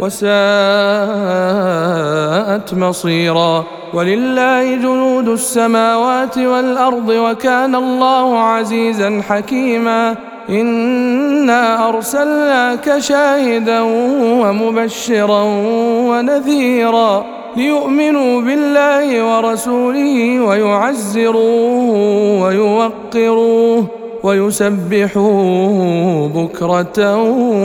وساءت مصيرا. ولله جنود السماوات والأرض وكان الله عزيزا حكيما. إنا أرسلناك شاهدا ومبشرا ونذيرا ليؤمنوا بالله ورسوله ويعزروه ويوقروه. ويسبحوه بكرة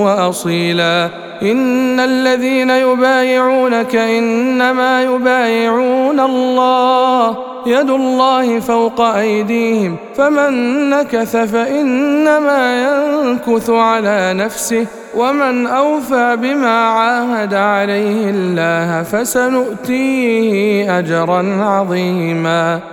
وأصيلا. إن الذين يبايعونك إنما يبايعون الله. يد الله فوق أيديهم. فمن نكث فإنما ينكث على نفسه. ومن أوفى بما عاهد عليه الله فسنؤتيه أجرا عظيما.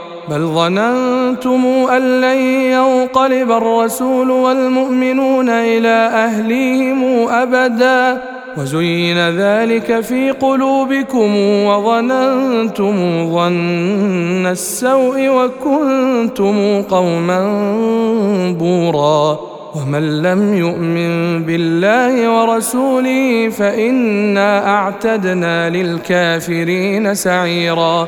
بل ظننتم أن لن ينقلب الرسول والمؤمنون إلى أهليهم أبدا وزين ذلك في قلوبكم وظننتم ظن السوء وكنتم قوما بورا ومن لم يؤمن بالله ورسوله فإنا أعتدنا للكافرين سعيرا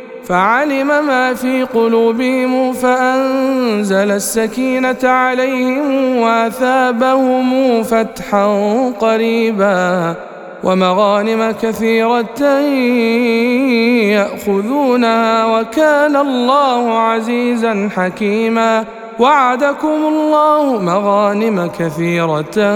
فعلم ما في قلوبهم فأنزل السكينة عليهم وأثابهم فتحا قريبا ومغانم كثيرة يأخذونها وكان الله عزيزا حكيما وعدكم الله مغانم كثيرة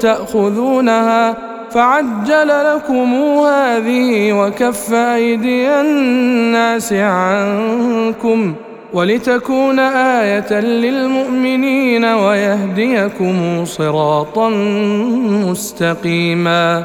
تأخذونها فعجل لكم هذه وكف أيدي الناس عنكم ولتكون آية للمؤمنين ويهديكم صراطا مستقيما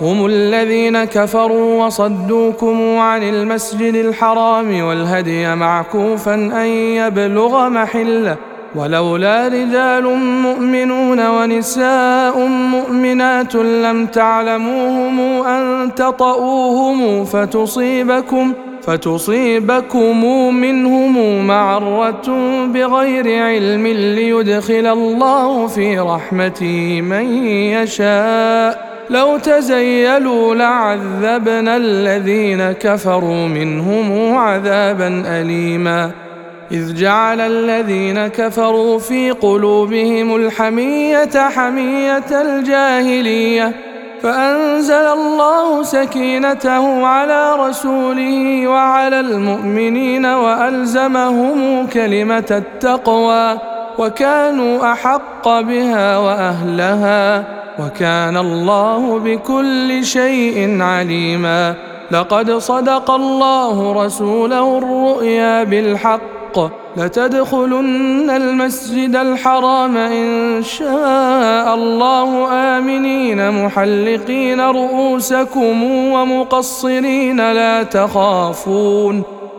هم الذين كفروا وصدوكم عن المسجد الحرام والهدي معكوفا أن يبلغ محله ولولا رجال مؤمنون ونساء مؤمنات لم تعلموهم أن تطئوهم فتصيبكم فتصيبكم منهم معرة بغير علم ليدخل الله في رحمته من يشاء. لو تزيلوا لعذبنا الذين كفروا منهم عذابا اليما. إذ جعل الذين كفروا في قلوبهم الحمية حمية الجاهلية فأنزل الله سكينته على رسوله وعلى المؤمنين وألزمهم كلمة التقوى. وكانوا أحق بها وأهلها وكان الله بكل شيء عليما لقد صدق الله رسوله الرؤيا بالحق لتدخلن المسجد الحرام إن شاء الله آمنين محلقين رؤوسكم ومقصرين لا تخافون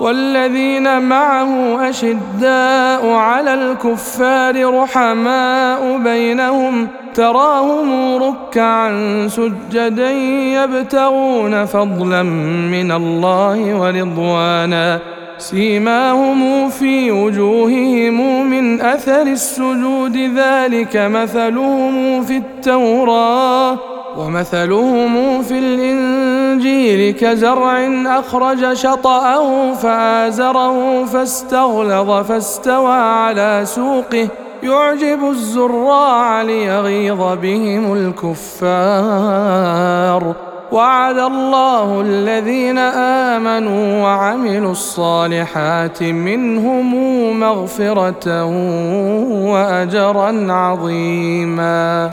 والذين معه أشداء على الكفار رحماء بينهم تراهم ركعا سجدا يبتغون فضلا من الله ورضوانا سيماهم في وجوههم من أثر السجود ذلك مثلهم في التوراة ومثلهم في الإنجيل كزرع أخرج شطأه فآزره فاستغلظ فاستوى على سوقه. يعجب الزراع ليغيظ بهم الكفار. وعد الله الذين آمنوا وعملوا الصالحات منهم مغفرة وأجرا عظيما.